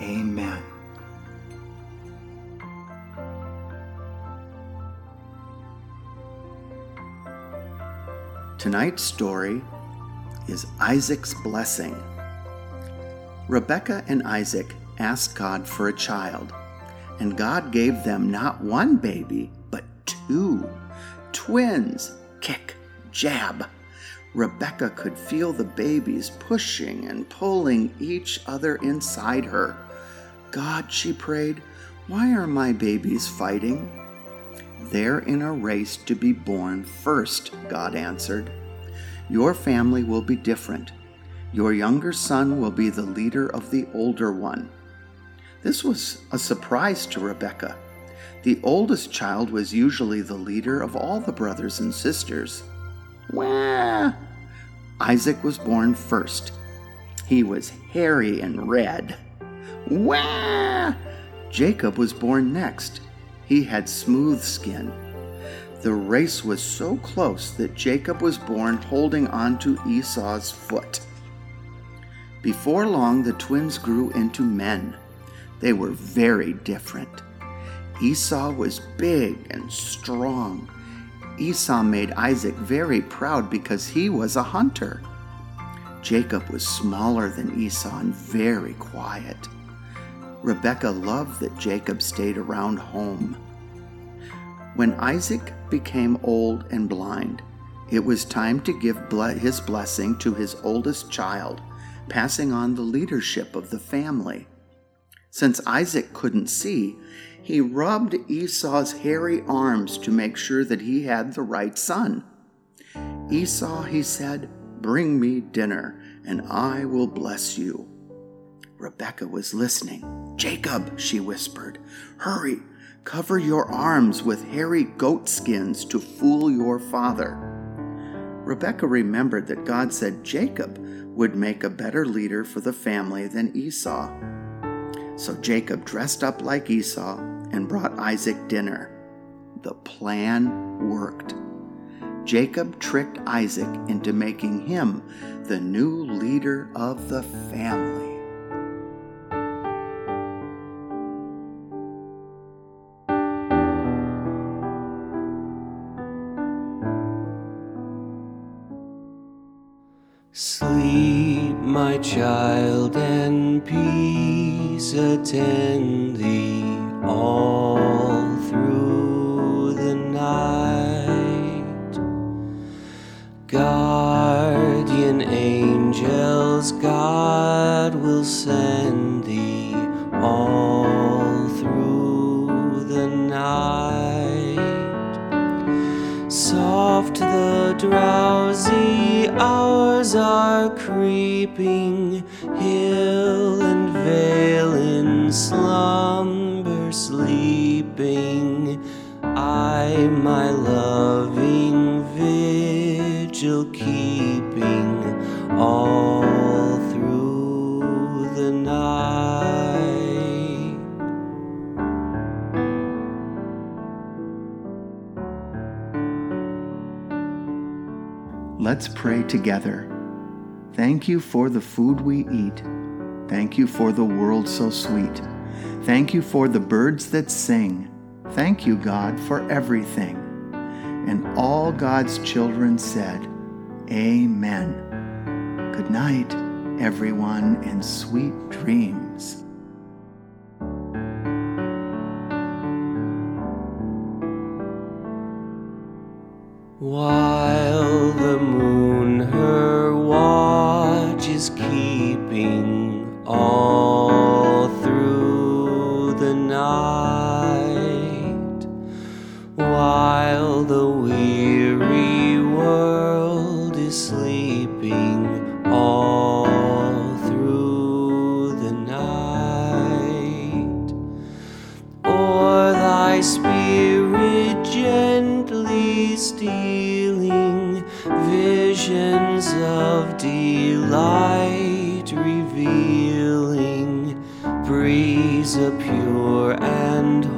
Amen. Tonight's story is Isaac's blessing. Rebekah and Isaac asked God for a child and God gave them not one baby, but two twins. Kick, jab. Rebecca could feel the babies pushing and pulling each other inside her. God, she prayed, why are my babies fighting? They're in a race to be born first, God answered. Your family will be different. Your younger son will be the leader of the older one. This was a surprise to Rebecca. The oldest child was usually the leader of all the brothers and sisters. Wah! Isaac was born first. He was hairy and red. Wah! Jacob was born next. He had smooth skin. The race was so close that Jacob was born holding onto Esau's foot. Before long, the twins grew into men. They were very different. Esau was big and strong. Esau made Isaac very proud because he was a hunter. Jacob was smaller than Esau and very quiet. Rebekah loved that Jacob stayed around home. When Isaac became old and blind, it was time to give his blessing to his oldest child, passing on the leadership of the family. Since Isaac couldn't see, he rubbed Esau's hairy arms to make sure that he had the right son. Esau, he said, bring me dinner, and I will bless you. Rebekah was listening. Jacob, she whispered, hurry, cover your arms with hairy goat skins to fool your father. Rebekah remembered that God said Jacob would make a better leader for the family than Esau. So Jacob dressed up like Esau and brought Isaac dinner. The plan worked. Jacob tricked Isaac into making him the new leader of the family. Sleep, my child, and peace attend thee all drowsy hours are creeping, hill and vale in slumber sleeping. I, my loving vigil keeping all Let's pray together. Thank you for the food we eat. Thank you for the world so sweet. Thank you for the birds that sing. Thank you, God, for everything. And all God's children said, Amen. Good night, everyone, and sweet dreams. While spirit gently stealing visions of delight revealing. Breeze a pure and